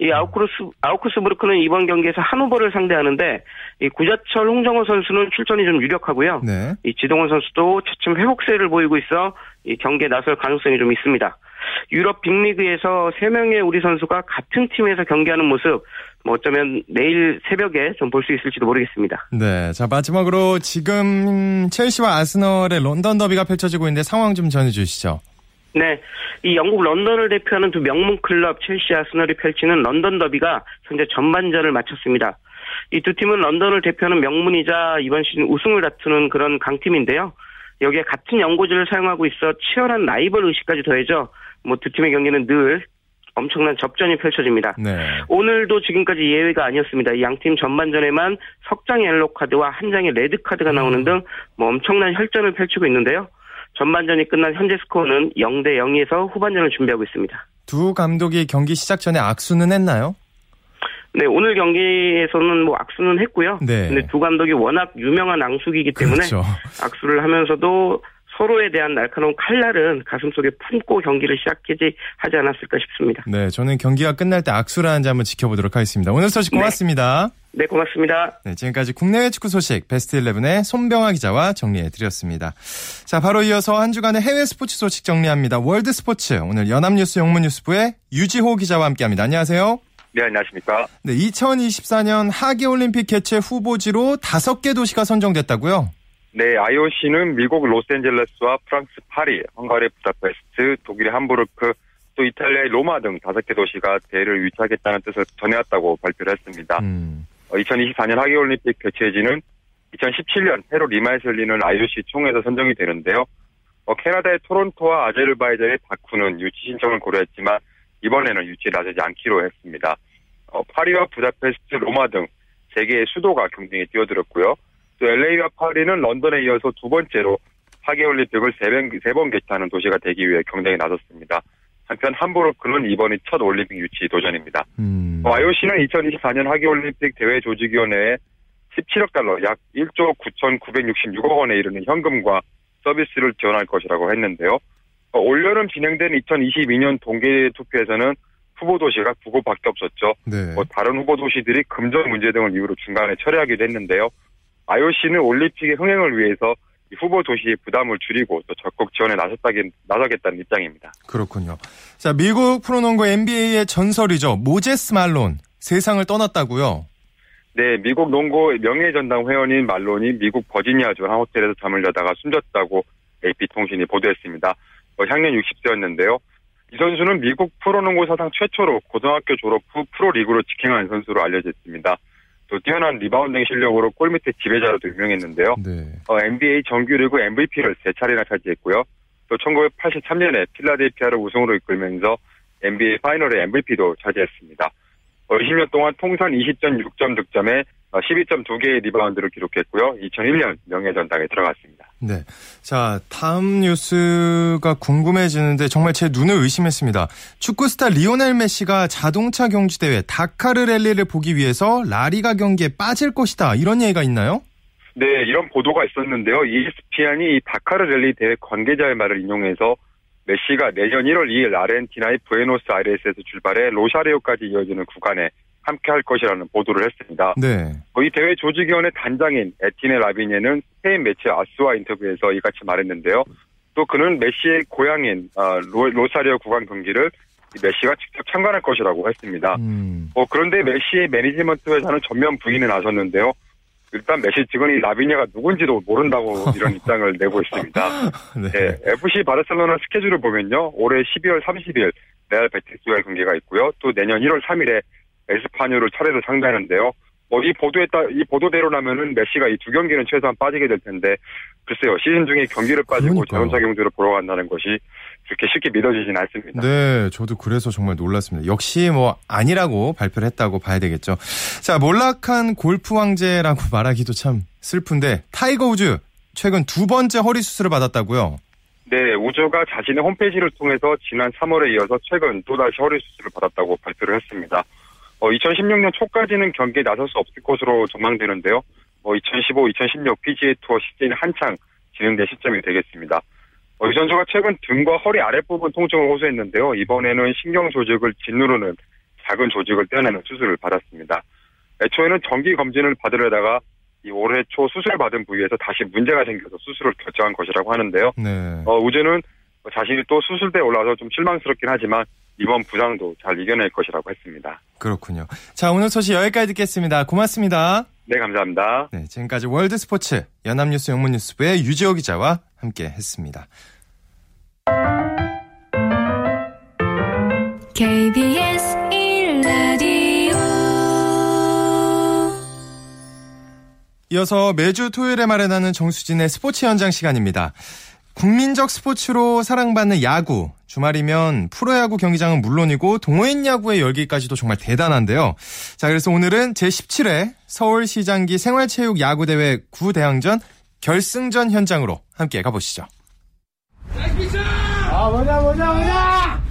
Speaker 5: 이 아우크스, 아우크스부르크는 이번 경기에서 한 후보를 상대하는데, 이 구자철 홍정호 선수는 출전이 좀 유력하고요. 네. 이 지동원 선수도 차츰 회복세를 보이고 있어 이 경기에 나설 가능성이 좀 있습니다. 유럽 빅리그에서 3명의 우리 선수가 같은 팀에서 경기하는 모습, 뭐 어쩌면 내일 새벽에 좀 볼 수 있을지도 모르겠습니다.
Speaker 1: 네. 자, 마지막으로 지금 첼시와 아스널의 런던 더비가 펼쳐지고 있는데 상황 좀 전해주시죠.
Speaker 5: 네. 이 영국 런던을 대표하는 두 명문 클럽 첼시 아스널이 펼치는 런던 더비가 현재 전반전을 마쳤습니다. 이 두 팀은 런던을 대표하는 명문이자 이번 시즌 우승을 다투는 그런 강팀인데요. 여기에 같은 연고지를 사용하고 있어 치열한 라이벌 의식까지 더해져 뭐 두 팀의 경기는 늘 엄청난 접전이 펼쳐집니다. 네. 오늘도 지금까지 예외가 아니었습니다. 양 팀 전반전에만 석 장의 옐로 카드와 한 장의 레드 카드가 나오는 등 뭐 엄청난 혈전을 펼치고 있는데요. 전반전이 끝난 현재 스코어는 0대 0에서 후반전을 준비하고 있습니다.
Speaker 1: 두 감독이 경기 시작 전에 악수는 했나요?
Speaker 5: 네, 오늘 경기에서는 뭐 악수는 했고요. 네. 근데 두 감독이 워낙 유명한 앙숙이기 때문에 그렇죠. 악수를 하면서도 서로에 대한 날카로운 칼날은 가슴속에 품고 경기를 시작하지 하지 않았을까 싶습니다.
Speaker 1: 네, 저는 경기가 끝날 때 악수를 하는지 한번 지켜보도록 하겠습니다. 오늘 소식 네. 고맙습니다.
Speaker 5: 네. 네, 고맙습니다.
Speaker 1: 네, 지금까지 국내외 축구 소식 베스트 11의 손병아 기자와 정리해 드렸습니다. 자, 바로 이어서 한 주간의 해외 스포츠 소식 정리합니다. 월드 스포츠 오늘 연합뉴스 영문뉴스부의 유지호 기자와 함께합니다. 안녕하세요.
Speaker 6: 네, 안녕하십니까.
Speaker 1: 네, 2024년 하계올림픽 개최 후보지로 다섯 개 도시가 선정됐다고요?
Speaker 6: 네, IOC는 미국 로스앤젤레스와 프랑스 파리, 헝가리 부다페스트, 독일의 함부르크, 또 이탈리아의 로마 등 다섯 개 도시가 대회를 유치하겠다는 뜻을 전해왔다고 발표를 했습니다. 음. 2024년 하계올림픽 개최지는 2017년 페루 리마에서 열리는 IOC 총회에서 선정이 되는데요. 어, 캐나다의 토론토와 아제르바이잔의 바쿠는 유치 신청을 고려했지만 이번에는 유치에 나서지 않기로 했습니다. 어, 파리와 부다페스트, 로마 등 세 개의 수도가 경쟁에 뛰어들었고요. 또 LA와 파리는 런던에 이어서 두 번째로 하계올림픽을 세번 개최하는 도시가 되기 위해 경쟁에 나섰습니다. 한편 함부르크는 이번이 첫 올림픽 유치 도전입니다. 음. IOC는 2024년 하계올림픽 대회 조직위원회에 17억 달러, 약 1조 9,966억 원에 이르는 현금과 서비스를 지원할 것이라고 했는데요. 어, 올여름 진행된 2022년 동계 투표에서는 후보 도시가 두 곳밖에 없었죠. 네. 뭐 다른 후보 도시들이 금전 문제 등을 이유로 중간에 철회하기도 했는데요. IOC는 올림픽의 흥행을 위해서 후보 도시의 부담을 줄이고 또 적극 지원에 나섰다긴, 나서겠다는 입장입니다.
Speaker 1: 그렇군요. 자, 미국 프로농구 NBA의 전설이죠. 모제스 말론 세상을 떠났다고요?
Speaker 6: 네, 미국 농구 명예전당 회원인 말론이 미국 버지니아주 한 호텔에서 잠을 자다가 숨졌다고 AP통신이 보도했습니다. 어, 향년 60세였는데요. 이 선수는 미국 프로농구 사상 최초로 고등학교 졸업 후 프로리그로 직행한 선수로 알려져 있습니다. 또 뛰어난 리바운딩 실력으로 골밑의 지배자로도 유명했는데요. 네. 어, NBA 정규리그 MVP를 세 차례나 차지했고요. 또 1983년에 필라델피아를 우승으로 이끌면서 NBA 파이널의 MVP도 차지했습니다. 20년 어, 동안 통산 20점 6점 득점에 12.2개의 어, 리바운드를 기록했고요. 2001년 명예전당에 들어갔습니다.
Speaker 1: 네. 자, 다음 뉴스가 궁금해지는데 정말 제 눈을 의심했습니다. 축구 스타 리오넬 메시가 자동차 경주 대회 다카르 랠리를 보기 위해서 라리가 경기에 빠질 것이다. 이런 얘기가 있나요?
Speaker 6: 네, 이런 보도가 있었는데요. ESPN이 이 다카르 랠리 대회 관계자의 말을 인용해서 메시가 내년 1월 2일 아르헨티나의 부에노스아이레스에서 출발해 로사리오까지 이어지는 구간에 함께 할 것이라는 보도를 했습니다. 네. 이 대회 조직위원회 단장인 에티엔 라비니에는 스페인 매체 아스와 인터뷰에서 이같이 말했는데요. 또 그는 메시의 고향인 아, 로사리오 구간 경기를 메시가 직접 참관할 것이라고 했습니다. 음. 어, 그런데 메시의 매니지먼트 회사는 전면 부인에 나섰는데요. 일단 메시 측은 이 라비니에가 누군지도 모른다고 이런 입장을 내고 있습니다. 네. 네. FC 바르셀로나 스케줄을 보면요. 올해 12월 30일 레알 베티스와의 경기가 있고요. 또 내년 1월 3일에 에스파뇰을 차례로 상대하는데요. 뭐 이 보도에 따, 이 보도대로라면은 메시가 이 두 경기는 최소한 빠지게 될 텐데 글쎄요 시즌 중에 경기를 빠지고. 자동차 경주를 보러 간다는 것이 그렇게 쉽게 믿어지진 않습니다.
Speaker 1: 네, 저도 그래서 정말 놀랐습니다. 역시 뭐 아니라고 발표를 했다고 봐야 되겠죠. 자, 몰락한 골프 황제라고 말하기도 참 슬픈데 타이거 우즈 최근 두 번째 허리 수술을 받았다고요?
Speaker 6: 네, 우즈가 자신의 홈페이지를 통해서 지난 3월에 이어서 최근 또다시 허리 수술을 받았다고 발표를 했습니다. 어, 2016년 초까지는 경기에 나설 수 없을 것으로 전망되는데요. 어, 2015, 2016 PGA 투어 시즌이 한창 진행된 시점이 되겠습니다. 어, 이 선수가 최근 등과 허리 아랫부분 통증을 호소했는데요. 이번에는 신경 조직을 짓누르는 작은 조직을 떼어내는 수술을 받았습니다. 애초에는 정기 검진을 받으려다가 이 올해 초 수술 받은 부위에서 다시 문제가 생겨서 수술을 결정한 것이라고 하는데요. 네. 어, 우재는 자신이 또 수술대에 올라와서 좀 실망스럽긴 하지만 이번 부상도 잘 이겨낼 것이라고 했습니다.
Speaker 1: 그렇군요. 자, 오늘 소식 여기까지 듣겠습니다. 고맙습니다.
Speaker 6: 네, 감사합니다.
Speaker 1: 네, 지금까지 월드 스포츠 연합뉴스 영문뉴스부의 유지호 기자와 함께 했습니다. KBS 1라디오 이어서 매주 토요일에 마련하는 정수진의 스포츠 현장 시간입니다. 국민적 스포츠로 사랑받는 야구. 주말이면 프로야구 경기장은 물론이고 동호인 야구의 열기까지도 정말 대단한데요. 자, 그래서 오늘은 제17회 서울시장기 생활체육 야구대회 구대항전 결승전 현장으로 함께 가보시죠. 아, 뭐냐, 뭐냐, 뭐냐!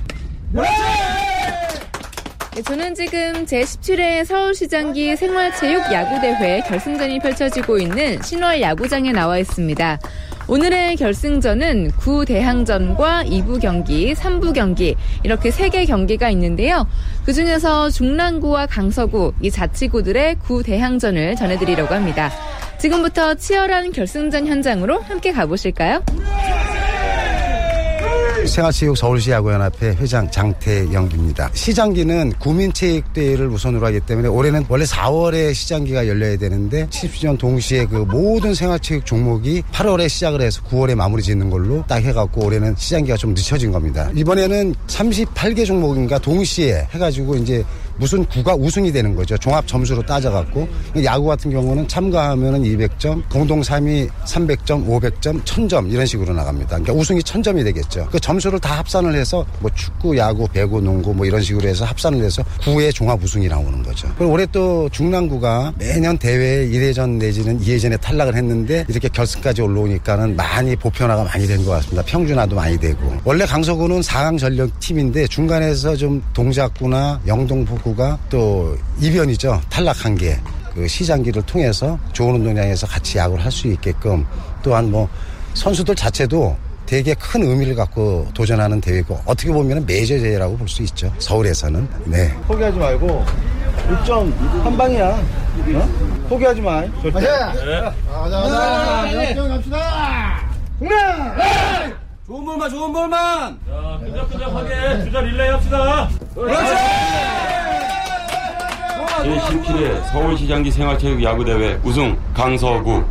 Speaker 7: 네, 저는 지금 제17회 서울시장기 생활체육 야구대회 결승전이 펼쳐지고 있는 신월 야구장에 나와 있습니다. 오늘의 결승전은 구대항전과 2부 경기, 3부 경기 이렇게 3개 경기가 있는데요. 그중에서 중랑구와 강서구 이 자치구들의 구대항전을 전해드리려고 합니다. 지금부터 치열한 결승전 현장으로 함께 가보실까요?
Speaker 8: 생활체육 서울시 야구연합회 회장 장태영입니다. 시장기는 구민체육대회를 우선으로 하기 때문에 올해는 원래 4월에 시장기가 열려야 되는데 70주년 동시에 그 모든 생활체육 종목이 8월에 시작을 해서 9월에 마무리 짓는 걸로 딱 해갖고 올해는 시장기가 좀 늦춰진 겁니다. 이번에는 38개 종목인가 동시에 해가지고 이제 무슨 구가 우승이 되는 거죠. 종합 점수로 따져갖고 야구 같은 경우는 참가하면 은 200점, 공동 3위 300점, 500점, 1000점 이런 식으로 나갑니다. 그러니까 우승이 1000점이 되겠죠. 그 점수를 다 합산을 해서 뭐 축구, 야구, 배구, 농구 뭐 이런 식으로 해서 합산을 해서 구의 종합 우승이 나오는 거죠. 그리고 올해 또 중랑구가 매년 대회 1회전 내지는 2회전에 탈락을 했는데 이렇게 결승까지 올라오니까는 많이 보편화가 많이 된 것 같습니다. 평준화도 많이 되고 원래 강서구는 4강 전력 팀인데 중간에서 좀 동작구나 영동포 구가 또 이변이죠. 탈락한 게. 그 시장기를 통해서 좋은 운동장에서 같이 야구를 할 수 있게끔 또한 뭐 선수들 자체도 되게 큰 의미를 갖고 도전하는 대회고 어떻게 보면 메이저 대회라고 볼 수 있죠. 서울에서는. 네.
Speaker 9: 포기하지 말고 6점 한 방이야. 어? 포기하지 마. 절대. 가자. 가자. 역경 갑시다. 공략! 네. 좋은 볼만 좋은 볼만. 자, 끈적끈적하게 주자 릴레이 합시다. 그렇지.
Speaker 10: 제17회 서울시장기 생활체육 야구대회 우승 강서구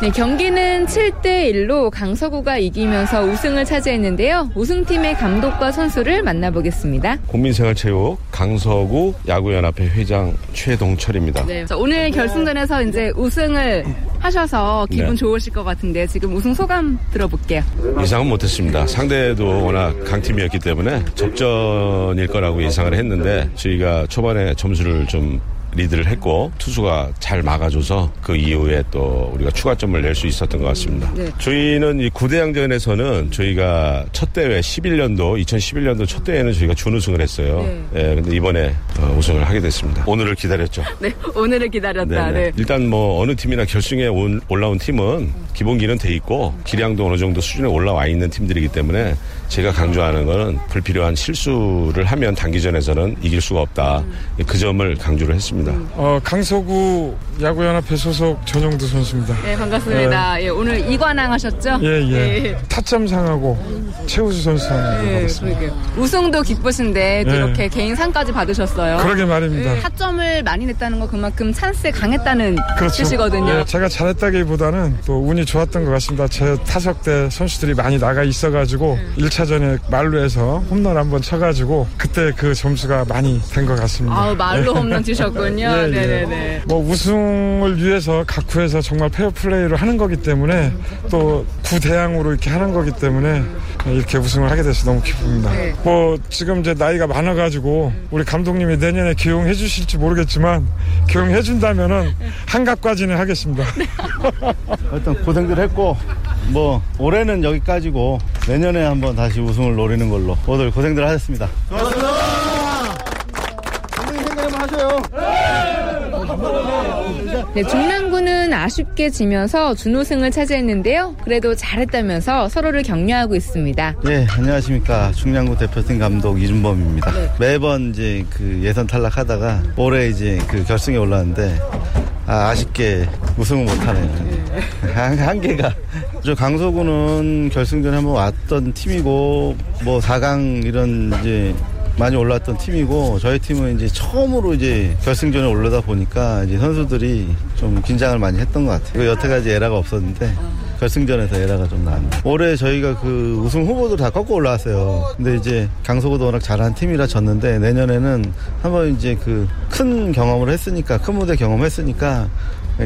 Speaker 7: 네, 경기는 7대 1로 강서구가 이기면서 우승을 차지했는데요. 우승팀의 감독과 선수를 만나보겠습니다.
Speaker 10: 국민생활체육 강서구 야구연합회 회장 최동철입니다.
Speaker 7: 네, 오늘 결승전에서 이제 우승을 하셔서 기분 네. 좋으실 것 같은데 지금 우승 소감 들어볼게요.
Speaker 10: 예상은 못했습니다. 상대도 워낙 강팀이었기 때문에 접전일 거라고 예상을 했는데 저희가 초반에 점수를 좀 리드를 했고 투수가 잘 막아줘서 그 이후에 또 우리가 추가점을 낼 수 있었던 것 같습니다. 네. 저희는 이 구대양전에서는 저희가 첫 대회 11년도 2011년도 첫 대회는 저희가 준우승을 했어요. 네. 네 근데 이번에 어, 우승을 하게 됐습니다. 오늘을 기다렸죠.
Speaker 7: 네, 오늘을 기다렸다. 네.
Speaker 10: 일단 뭐 어느 팀이나 결승에 온, 올라온 팀은 기본기는 돼 있고 기량도 어느 정도 수준에 올라와 있는 팀들이기 때문에 제가 강조하는 것은 불필요한 실수를 하면 단기전에서는 이길 수가 없다. 음. 그 점을 강조를 했습니다.
Speaker 11: 어, 강서구 야구연합회 소속 전용두 선수입니다.
Speaker 7: 네, 반갑습니다. 네. 예, 오늘 이관왕 하셨죠?
Speaker 11: 예, 예. 예. 타점상하고 최우수 선수상 예, 받았습니다.
Speaker 7: 우승도 기쁘신데 예. 이렇게 개인 상까지 받으셨어요.
Speaker 11: 그러게 말입니다.
Speaker 7: 예, 타점을 많이 냈다는 거 그만큼 찬스에 강했다는 그렇죠. 뜻이거든요.
Speaker 11: 예, 제가 잘했다기보다는 또 운이 좋았던 것 같습니다. 제 타석 때 선수들이 많이 나가 있어가지고 음. 1차전에 말로해서 홈런 한번 쳐가지고 그때 그 점수가 많이 된 것 같습니다.
Speaker 7: 아 말로 예. 홈런 치셨군요. 예, 예. 네네네.
Speaker 11: 뭐 우승을 위해서 각 구에서 정말 페어 플레이를 하는 거기 때문에 또 구 대항으로 이렇게 하는 거기 때문에 이렇게 우승을 하게 돼서 너무 기쁩니다. 네. 뭐 지금 이제 나이가 많아가지고 우리 감독님이 내년에 기용해 주실지 모르겠지만 기용해 준다면은 한갑까지는 하겠습니다.
Speaker 12: 일단 고생들 했고 뭐 올해는 여기까지고 내년에 한번 다시 우승을 노리는 걸로 모두 고생들 하셨습니다. 고맙습니다.
Speaker 9: 하셔요.
Speaker 7: 네, 중랑구는 아쉽게 지면서 준우승을 차지했는데요. 그래도 잘했다면서 서로를 격려하고 있습니다.
Speaker 12: 네, 안녕하십니까. 중랑구 대표팀 감독 이준범입니다. 네. 매번 이제 그 예선 탈락하다가 올해 이제 그 결승에 올랐는데 아, 아쉽게 우승을 못하네요. 네. 한, 한계가. 저 강서구는 결승전에 한번 왔던 팀이고 뭐 4강 이런 이제 많이 올라왔던 팀이고 저희 팀은 이제 처음으로 이제 결승전에 올라다 보니까 이제 선수들이 좀 긴장을 많이 했던 것 같아요. 그 여태까지 에라가 없었는데 결승전에서 에라가 좀 나왔네요. 올해 저희가 그 우승 후보들 다 꺾고 올라왔어요. 근데 이제 강서구도 워낙 잘한 팀이라 졌는데 내년에는 한번 이제 그 큰 경험을 했으니까 큰 무대 경험했으니까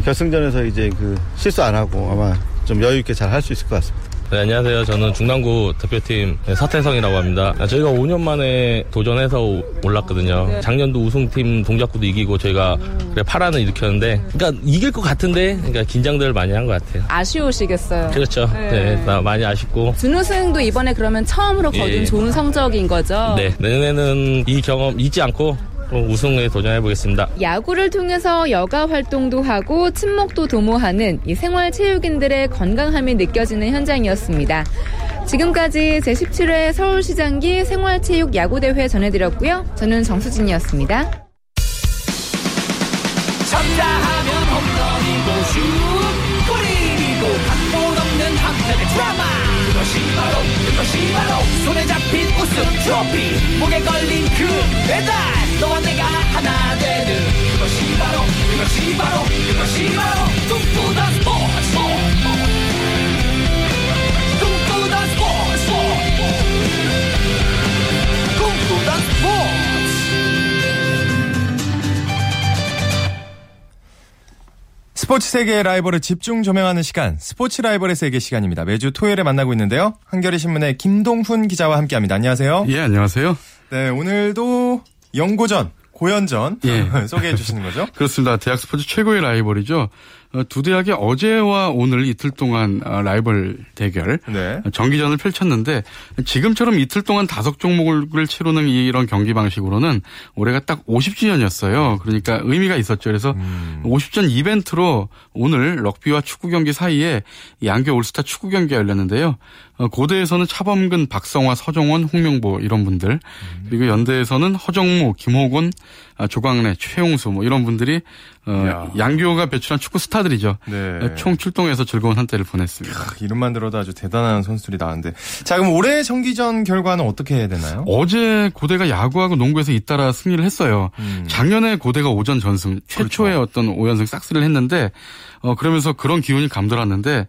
Speaker 12: 결승전에서 이제 그 실수 안 하고 아마 좀 여유 있게 잘 할 수 있을 것 같습니다.
Speaker 13: 네, 안녕하세요. 저는 중랑구 대표팀 사태성이라고 합니다. 저희가 5년 만에 도전해서 올랐거든요. 네. 작년도 우승팀 동작구도 이기고 저희가 그래 파란을 일으켰는데, 그러니까 이길 것 같은데, 그러니까 긴장들을 많이 한 것 같아요.
Speaker 7: 아쉬우시겠어요.
Speaker 13: 그렇죠. 네, 네 많이 아쉽고.
Speaker 7: 준우승도 이번에 그러면 처음으로 거둔 예. 좋은 성적인 거죠.
Speaker 13: 네, 내년에는 이 경험 잊지 않고 우승에 도전해 보겠습니다.
Speaker 7: 야구를 통해서 여가 활동도 하고 친목도 도모하는 이 생활 체육인들의 건강함이 느껴지는 현장이었습니다. 지금까지 제17회 서울시장기 생활체육 야구대회 전해드렸고요. 저는 정수진이었습니다. 쳤다 하면 홈런이고 슛 골이고 각본 없는 한편의 드라마 그것이 바로 그것이 바로 손에 잡힌 우승 트로피 목에 걸린 그 배달 너와 내가 하나 되는 그것이 바로 그것이 바로 그것이 바로 꿈꾸던 스포츠 꿈꾸던 스포츠 꿈꾸던 스포츠 스포츠 세계의 라이벌을 집중 조명하는 시간, 스포츠 라이벌의 세계 시간입니다. 매주 토요일에 만나고 있는데요. 한겨레 신문의 김동훈 기자와 함께합니다. 안녕하세요.
Speaker 14: 예, 안녕하세요.
Speaker 7: 네, 오늘도 연고전, 고연전 예. 소개해 주시는 거죠?
Speaker 14: 그렇습니다. 대학 스포츠 최고의 라이벌이죠. 어, 두 대학이 어제와 오늘 이틀 동안 어, 라이벌 대결 네. 정기전을 펼쳤는데 지금처럼 이틀 동안 다섯 종목을 치르는 이런 경기 방식으로는 올해가 딱 50주년이었어요. 그러니까 의미가 있었죠. 그래서 음. 50전 이벤트로 오늘 럭비와 축구 경기 사이에 양교 올스타 축구 경기가 열렸는데요. 어, 고대에서는 차범근, 박성화, 서정원, 홍명보 이런 분들 음. 그리고 연대에서는 허정무, 김호곤, 아, 조광래, 최용수 뭐 이런 분들이 어, 양규호가 배출한 축구 스타들이죠. 네. 총 출동해서 즐거운 한때를 보냈습니다. 야,
Speaker 1: 이름만 들어도 아주 대단한 선수들이 나왔는데. 자, 그럼 올해 정기전 결과는 어떻게 해야 되나요?
Speaker 14: 어제 고대가 야구하고 농구에서 잇따라 승리를 했어요. 음. 작년에 고대가 오전 전승, 최초의 그렇죠. 어떤 5연승 싹쓸이를 했는데 어, 그러면서 그런 기운이 감돌았는데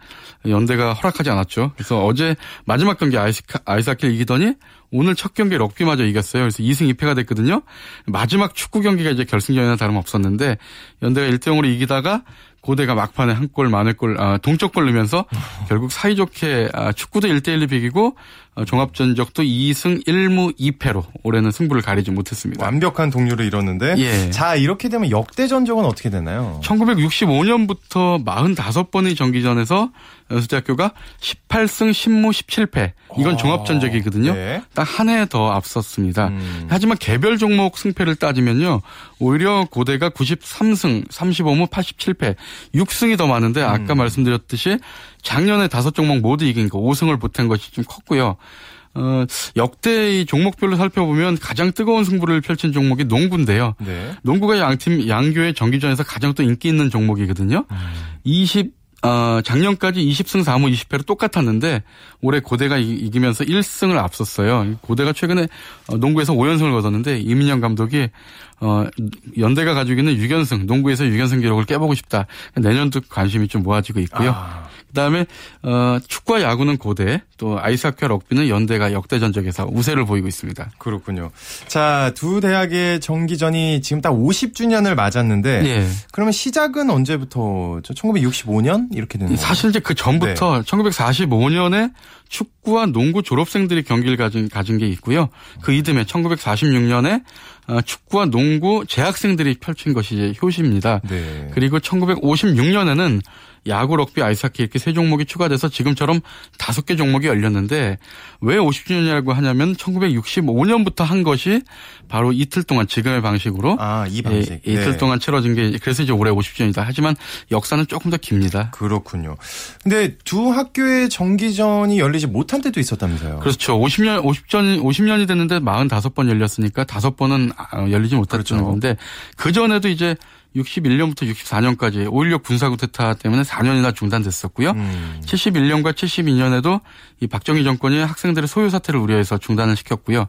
Speaker 14: 연대가 허락하지 않았죠. 그래서 어제 마지막 경기 아이스카, 아이스하키를 이기더니 오늘 첫 경기 럭비마저 이겼어요. 그래서 2승 2패가 됐거든요. 마지막 축구 경기가 이제 결승전이나 다름없었는데 연대가 1대 0으로 이기다가 고대가 막판에 한 골, 마늘 골, 아, 동쪽골 넣으면서 결국 사이좋게 아, 축구도 1대 1로 비기고 어, 종합전적도 2승 1무 2패로 올해는 승부를 가리지 못했습니다.
Speaker 1: 완벽한 동률을 이뤘는데 예. 자 이렇게 되면 역대 전적은 어떻게 되나요?
Speaker 14: 1965년부터 45번의 정기전에서 연수대학교가 18승 10무 17패 이건 아, 종합전적이거든요. 네. 딱한 해 더 앞섰습니다. 음. 하지만 개별 종목 승패를 따지면요. 오히려 고대가 93승 35무 87패 6승이 더 많은데 아까 음. 말씀드렸듯이 작년에 다섯 종목 모두 이긴 거 5승을 보탠 것이 좀 컸고요. 어, 역대 이 종목별로 살펴보면 가장 뜨거운 승부를 펼친 종목이 농구인데요. 네. 농구가 양팀 양교의 정기전에서 가장 또 인기 있는 종목이거든요. 음. 20 어, 작년까지 20승 4무 20패로 똑같았는데 올해 고대가 이기면서 1승을 앞섰어요. 고대가 최근에 어, 농구에서 5연승을 거뒀는데 이민영 감독이 어, 연대가 가지고 있는 6연승, 농구에서 6연승 기록을 깨보고 싶다. 내년도 관심이 좀 모아지고 있고요. 아. 그다음에 어, 축구와 야구는 고대, 또 아이스하키와 럭비는 연대가 역대 전적에서 우세를 보이고 있습니다.
Speaker 1: 그렇군요. 자, 두 대학의 정기전이 지금 딱 50주년을 맞았는데 예. 그러면 시작은 언제부터 1965년 이렇게 되는 거예요?
Speaker 14: 사실 이제 그 전부터 네. 1945년에 축구와 농구 졸업생들이 경기를 가진 가진 게 있고요. 그 이듬해 1946년에 어, 축구와 농구 재학생들이 펼친 것이 효시입니다. 네. 그리고 1956년에는 야구, 럭비, 아이스하키 이렇게 세 종목이 추가돼서 지금처럼 다섯 개 종목이 열렸는데 왜 50주년이라고 하냐면 1965년부터 한 것이 바로 이틀 동안 지금의 방식으로
Speaker 1: 아, 이 방식. 예,
Speaker 14: 이틀 네. 동안 치러진 게 그래서 이제 올해 50주년이다. 하지만 역사는 조금 더 깁니다.
Speaker 1: 그렇군요. 근데 두 학교의 정기전이 열리지 못한 때도 있었다면서요.
Speaker 14: 그렇죠. 50년 50전 50년이 됐는데 45번 열렸으니까 5번은 아, 열리지 못했던 그렇죠. 건데 그 전에도 이제 61년부터 64년까지 5.16 군사 구테타 때문에 4년이나 중단됐었고요. 음. 71년과 72년에도 이 박정희 정권이 학생들의 소유 사태를 우려해서 중단을 시켰고요.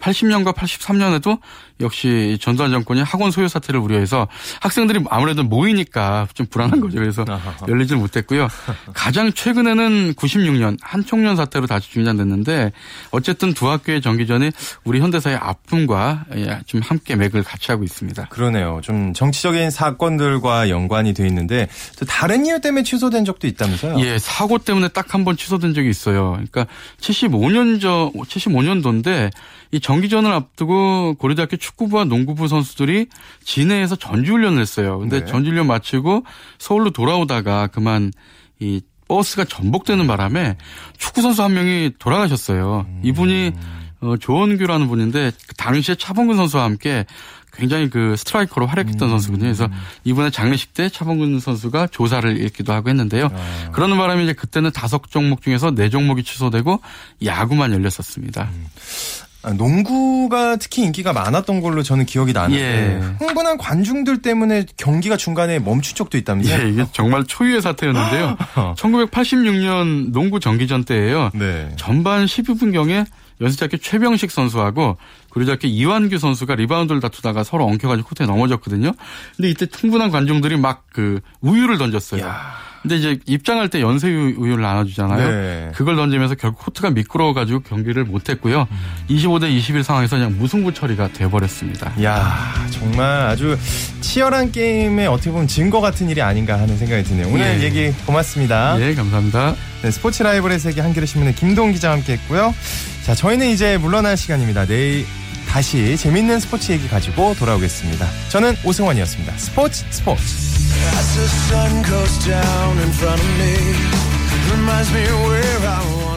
Speaker 14: 80년과 83년에도 역시 전두환 정권이 학원 소유 사태를 우려해서 학생들이 아무래도 모이니까 좀 불안한 거죠. 그래서 열리질 못했고요. 가장 최근에는 96년 한총련 사태로 다시 중단됐는데 어쨌든 두 학교의 정기전이 우리 현대사의 아픔과 예, 좀 함께 맥을 같이 하고 있습니다.
Speaker 1: 그러네요. 좀 정치적인 사건들과 연관이 돼 있는데 또 다른 이유 때문에 취소된 적도 있다면서요?
Speaker 14: 예, 사고 때문에 딱 한 번 취소된 적이 있어요. 그러니까 75년 전 75년도인데 이 정기전을 앞두고 고려대학교 축구부와 농구부 선수들이 진해에서 전지훈련을 했어요. 근데 네. 전지훈련 마치고 서울로 돌아오다가 그만 이 버스가 전복되는 바람에 축구 선수 한 명이 돌아가셨어요. 음. 이분이 어, 조원규라는 분인데 그 당시에 차범근 선수와 함께 굉장히 그 스트라이커로 활약했던 음. 선수거든요. 그래서 이번에 장례식 때 차범근 선수가 조사를 읽기도 하고 했는데요. 아. 그러는 바람에 이제 그때는 다섯 종목 중에서 네 종목이 취소되고 야구만 열렸었습니다. 음.
Speaker 1: 아, 농구가 특히 인기가 많았던 걸로 저는 기억이 나는데 예. 흥분한 관중들 때문에 경기가 중간에 멈춘 적도 있다면서요?
Speaker 14: 예, 이게 정말 초유의 사태였는데요. 1986년 농구 정기전 때예요. 네. 전반 12분 경에 연세대학교 최병식 선수하고 고려대학교 이완규 선수가 리바운드를 다투다가 서로 엉켜가지고 코트에 넘어졌거든요. 근데 이때 흥분한 관중들이 막 그 우유를 던졌어요. 야. 근데 이제 입장할 때 연세 우유를 나눠주잖아요. 네. 그걸 던지면서 결국 코트가 미끄러워가지고 경기를 못했고요. 음. 25대 21 상황에서 그냥 무승부 처리가 돼버렸습니다.
Speaker 1: 야 정말 아주 치열한 게임에 어떻게 보면 증거 같은 일이 아닌가 하는 생각이 드네요. 오늘 예. 얘기 고맙습니다.
Speaker 14: 네, 감사합니다.
Speaker 1: 네, 스포츠 라이벌의 세계 한겨레 신문의 김동 기자와 함께했고요. 자, 저희는 이제 물러날 시간입니다. 내일 다시 재밌는 스포츠 얘기 가지고 돌아오겠습니다. 저는 오승원이었습니다. 스포츠 스포츠. As the sun goes down in front of me, reminds me where I was.